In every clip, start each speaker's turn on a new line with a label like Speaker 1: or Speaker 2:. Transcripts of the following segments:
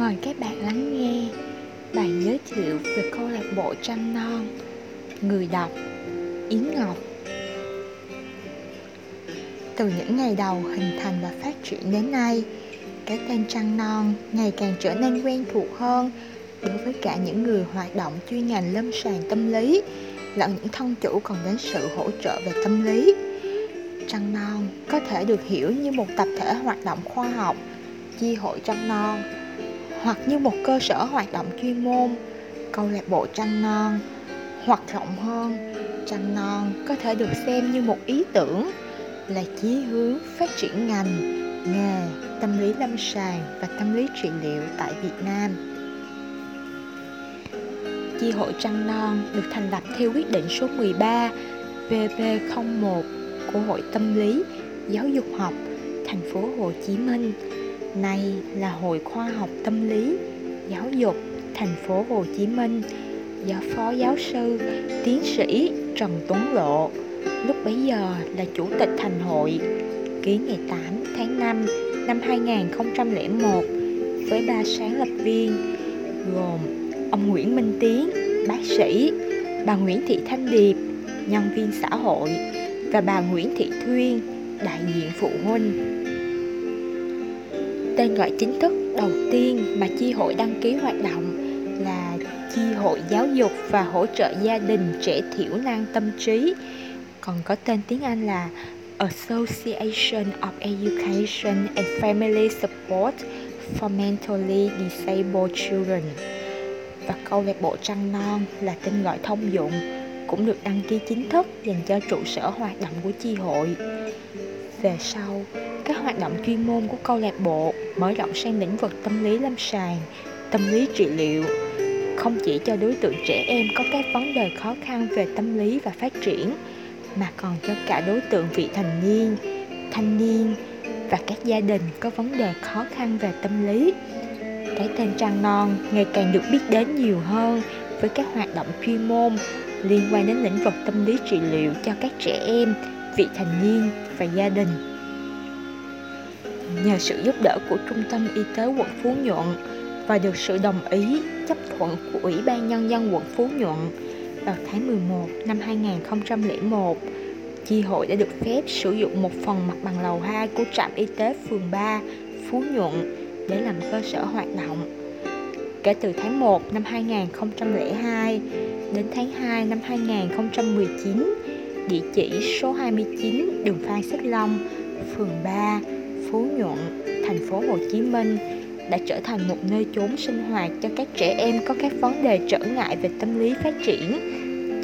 Speaker 1: Mời các bạn lắng nghe bài giới thiệu về câu lạc bộ tranh non, Người đọc Yến Ngọc. Từ những ngày đầu hình thành và phát triển đến nay Cái tên trăng non ngày càng trở nên quen thuộc hơn Đối với cả những người hoạt động chuyên ngành lâm sàng tâm lý Lẫn những thân chủ còn đến sự hỗ trợ về tâm lý. Trăng non có thể được hiểu như một tập thể hoạt động khoa học, Chi hội trăng non hoặc như một cơ sở hoạt động chuyên môn, câu lạc bộ trăng non, hoặc rộng hơn, trăng non có thể được xem như một ý tưởng là chí hướng phát triển ngành, nghề, tâm lý lâm sàng và tâm lý trị liệu tại Việt Nam. Chi hội Trăng Non được thành lập theo quyết định số 13 VP01 của Hội Tâm lý Giáo dục học thành phố Hồ Chí Minh nay là Hội Khoa học Tâm lý Giáo dục thành phố Hồ Chí Minh do Phó Giáo sư Tiến sĩ Trần Tuấn Lộ. Lúc bấy giờ là Chủ tịch Thành hội ký ngày 8 tháng 5 năm 2001 với ba sáng lập viên gồm ông Nguyễn Minh Tiến, bác sĩ, bà Nguyễn Thị Thanh Điệp, nhân viên xã hội và bà Nguyễn Thị Thuyên, đại diện phụ huynh. Tên gọi chính thức đầu tiên mà chi hội đăng ký hoạt động là Chi hội giáo dục và hỗ trợ gia đình trẻ thiểu năng tâm trí, còn có tên tiếng Anh là Association of Education and Family Support for Mentally Disabled Children và câu lạc bộ Trăng Non là tên gọi thông dụng cũng được đăng ký chính thức dành cho trụ sở hoạt động của chi hội. Về sau, các hoạt động chuyên môn của câu lạc bộ mở rộng sang lĩnh vực tâm lý lâm sàng, tâm lý trị liệu, không chỉ cho đối tượng trẻ em có các vấn đề khó khăn về tâm lý và phát triển, mà còn cho cả đối tượng vị thành niên, thanh niên và các gia đình có vấn đề khó khăn về tâm lý. Cái tên Trăng Non ngày càng được biết đến nhiều hơn với các hoạt động chuyên môn liên quan đến lĩnh vực tâm lý trị liệu cho các trẻ em, vị thành niên và gia đình. Nhờ sự giúp đỡ của Trung tâm Y tế quận Phú Nhuận và được sự đồng ý chấp thuận của Ủy ban Nhân dân quận Phú Nhuận vào tháng 11 năm 2001, chi hội đã được phép sử dụng một phần mặt bằng lầu 2 của trạm y tế phường 3, Phú Nhuận để làm cơ sở hoạt động. Kể từ tháng 1 năm 2002 đến tháng 2 năm 2019, địa chỉ số 29 đường Phan Xích Long, phường 3, Phú Nhuận, thành phố Hồ Chí Minh đã trở thành một nơi chốn sinh hoạt cho các trẻ em có các vấn đề trở ngại về tâm lý phát triển,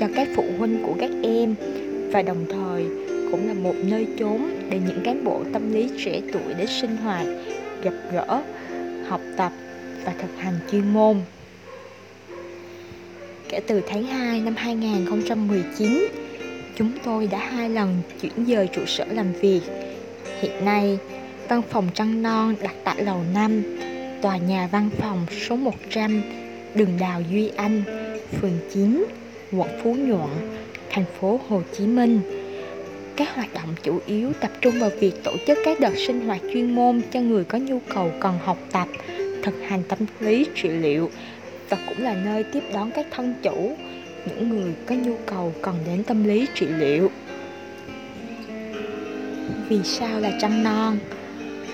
Speaker 1: cho các phụ huynh của các em và đồng thời cũng là một nơi chốn để những cán bộ tâm lý trẻ tuổi đến sinh hoạt, gặp gỡ, học tập và thực hành chuyên môn. Kể từ tháng 2 năm 2019, chúng tôi đã hai lần chuyển dời trụ sở làm việc. Hiện nay, Văn phòng Trăng Non đặt tại lầu 5, tòa nhà văn phòng số 100, đường Đào Duy Anh, phường 9, quận Phú Nhuận, thành phố Hồ Chí Minh. Các hoạt động chủ yếu tập trung vào việc tổ chức các đợt sinh hoạt chuyên môn cho người có nhu cầu cần học tập, thực hành tâm lý trị liệu và cũng là nơi tiếp đón các thân chủ, những người có nhu cầu cần đến tâm lý trị liệu. Vì sao là trăng non?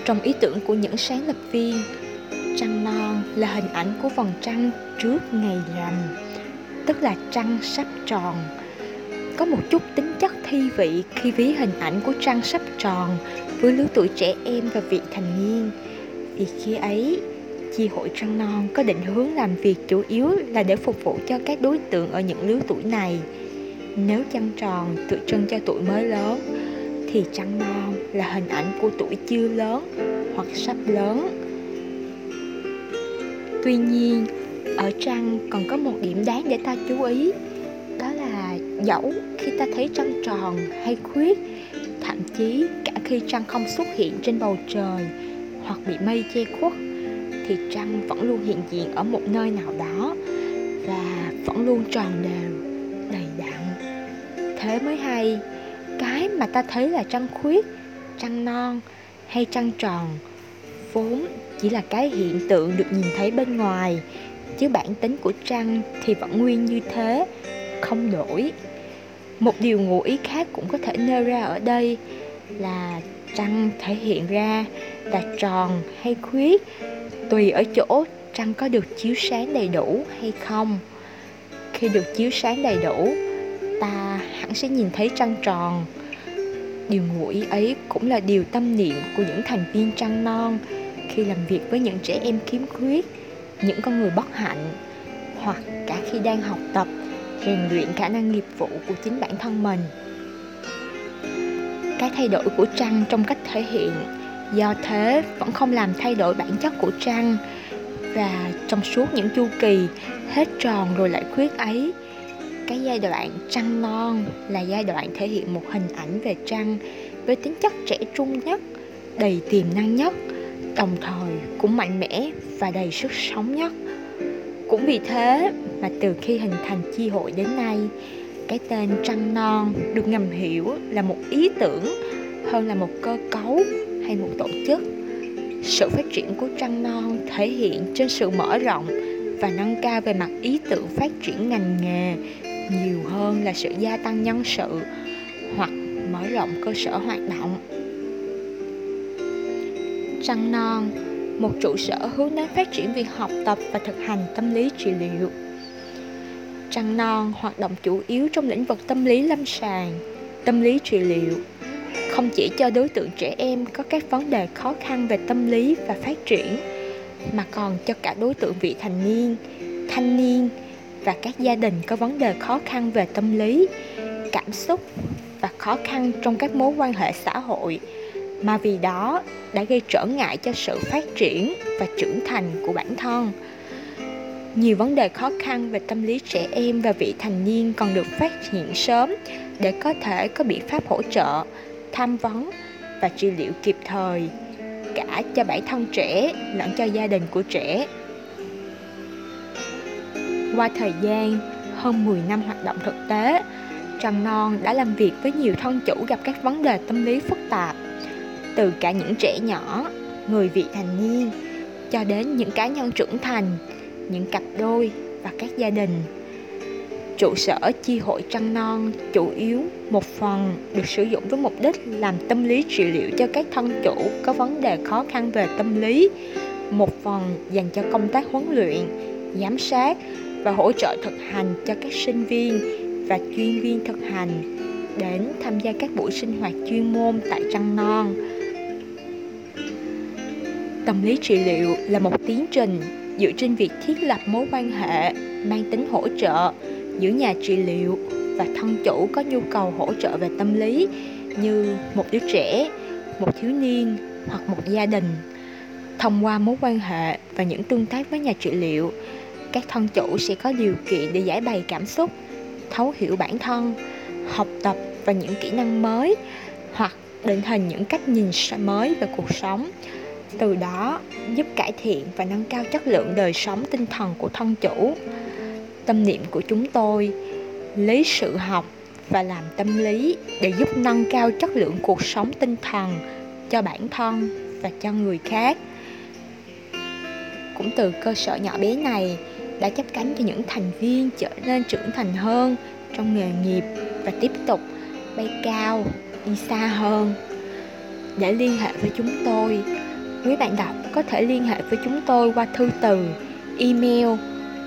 Speaker 1: Trong ý tưởng của những sáng lập viên, trăng non là hình ảnh của vòng trăng trước ngày rằm, tức là trăng sắp tròn. Có một chút tính chất thi vị khi ví hình ảnh của trăng sắp tròn với lứa tuổi trẻ em và vị thành niên. Vì khi ấy, chi hội trăng non có định hướng làm việc chủ yếu là để phục vụ cho các đối tượng ở những lứa tuổi này. Nếu trăng tròn tượng trưng cho tuổi mới lớn, thì trăng non là hình ảnh của tuổi chưa lớn hoặc sắp lớn. Tuy nhiên, ở trăng còn có một điểm đáng để ta chú ý, đó là dẫu khi ta thấy trăng tròn hay khuyết, thậm chí cả khi trăng không xuất hiện trên bầu trời hoặc bị mây che khuất, thì trăng vẫn luôn hiện diện ở một nơi nào đó và vẫn luôn tròn đều, đầy đặn. Thế mới hay mà ta thấy là trăng khuyết, trăng non hay trăng tròn, vốn chỉ là cái hiện tượng được nhìn thấy bên ngoài. Chứ bản tính của trăng thì vẫn nguyên như thế, không đổi một điều ngụ ý khác cũng có thể nêu ra ở đây là trăng thể hiện ra là tròn hay khuyết, tùy ở chỗ trăng có được chiếu sáng đầy đủ hay không. Khi được chiếu sáng đầy đủ, ta hẳn sẽ nhìn thấy trăng tròn điều ngụ ý ấy cũng là điều tâm niệm của những thành viên trăng non khi làm việc với những trẻ em khiếm khuyết, những con người bất hạnh, hoặc cả khi đang học tập, rèn luyện khả năng nghiệp vụ của chính bản thân mình. Cái thay đổi của trăng trong cách thể hiện do thế vẫn không làm thay đổi bản chất của trăng, và trong suốt những chu kỳ, hết tròn rồi lại khuyết ấy cái giai đoạn trăng non là giai đoạn thể hiện một hình ảnh về trăng với tính chất trẻ trung nhất, đầy tiềm năng nhất, đồng thời cũng mạnh mẽ và đầy sức sống nhất. Cũng vì thế mà từ khi hình thành chi hội đến nay, cái tên trăng non được ngầm hiểu là một ý tưởng hơn là một cơ cấu hay một tổ chức. Sự phát triển của trăng non thể hiện trên sự mở rộng và nâng cao về mặt ý tưởng phát triển ngành nghề nhiều hơn là sự gia tăng nhân sự hoặc mở rộng cơ sở hoạt động. Trăng non, một trụ sở hướng đến phát triển việc học tập và thực hành tâm lý trị liệu. Trăng non hoạt động chủ yếu trong lĩnh vực tâm lý lâm sàng, tâm lý trị liệu. Không chỉ cho đối tượng trẻ em có các vấn đề khó khăn về tâm lý và phát triển, mà còn cho cả đối tượng vị thành niên, thanh niên và các gia đình có vấn đề khó khăn về tâm lý, cảm xúc và khó khăn trong các mối quan hệ xã hội. Mà vì đó đã gây trở ngại cho sự phát triển và trưởng thành của bản thân. Nhiều vấn đề khó khăn về tâm lý trẻ em và vị thành niên còn được phát hiện sớm để có thể có biện pháp hỗ trợ, tham vấn và trị liệu kịp thời, cả cho bản thân trẻ lẫn cho gia đình của trẻ qua thời gian hơn 10 năm hoạt động thực tế Trăng Non đã làm việc với nhiều thân chủ gặp các vấn đề tâm lý phức tạp từ cả những trẻ nhỏ, người vị thành niên cho đến những cá nhân trưởng thành, những cặp đôi và các gia đình. Trụ sở chi hội Trăng Non chủ yếu một phần được sử dụng với mục đích làm tâm lý trị liệu cho các thân chủ có vấn đề khó khăn về tâm lý, một phần dành cho công tác huấn luyện, giám sát và hỗ trợ thực hành cho các sinh viên và chuyên viên thực hành đến tham gia các buổi sinh hoạt chuyên môn tại Trăng Non Tâm lý trị liệu là một tiến trình dựa trên việc thiết lập mối quan hệ mang tính hỗ trợ giữa nhà trị liệu và thân chủ có nhu cầu hỗ trợ về tâm lý như một đứa trẻ, một thiếu niên hoặc một gia đình. Thông qua mối quan hệ và những tương tác với nhà trị liệu, các thân chủ sẽ có điều kiện để giải bày cảm xúc, thấu hiểu bản thân, học tập và những kỹ năng mới hoặc định hình những cách nhìn mới về cuộc sống. Từ đó giúp cải thiện và nâng cao chất lượng đời sống tinh thần của thân chủ tâm niệm của chúng tôi lấy sự học và làm tâm lý để giúp nâng cao chất lượng cuộc sống tinh thần cho bản thân và cho người khác. Cũng từ cơ sở nhỏ bé này đã chấp cánh cho những thành viên trở nên trưởng thành hơn trong nghề nghiệp và tiếp tục bay cao đi xa hơn để liên hệ với chúng tôi quý bạn đọc có thể liên hệ với chúng tôi qua thư từ, email,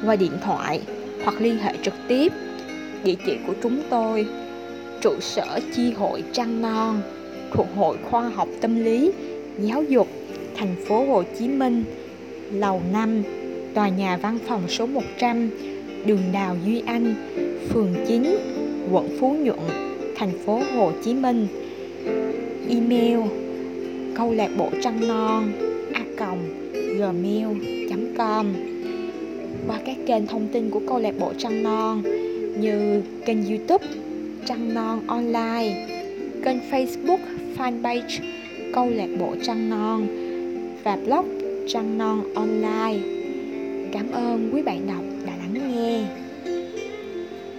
Speaker 1: qua điện thoại hoặc liên hệ trực tiếp. Địa chỉ của chúng tôi trụ sở chi hội Trăng Non thuộc Hội Khoa học Tâm lý Giáo dục thành phố Hồ Chí Minh lầu 5 tòa nhà văn phòng số 100 đường Đào Duy Anh, phường 9 quận Phú Nhuận, thành phố Hồ Chí Minh. Email câu lạc bộ trăng non a còng gmail.com qua các kênh thông tin của câu lạc bộ trăng non như kênh youtube trăng non online, kênh facebook fanpage câu lạc bộ trăng non và blog trăng non online cảm ơn quý bạn đọc.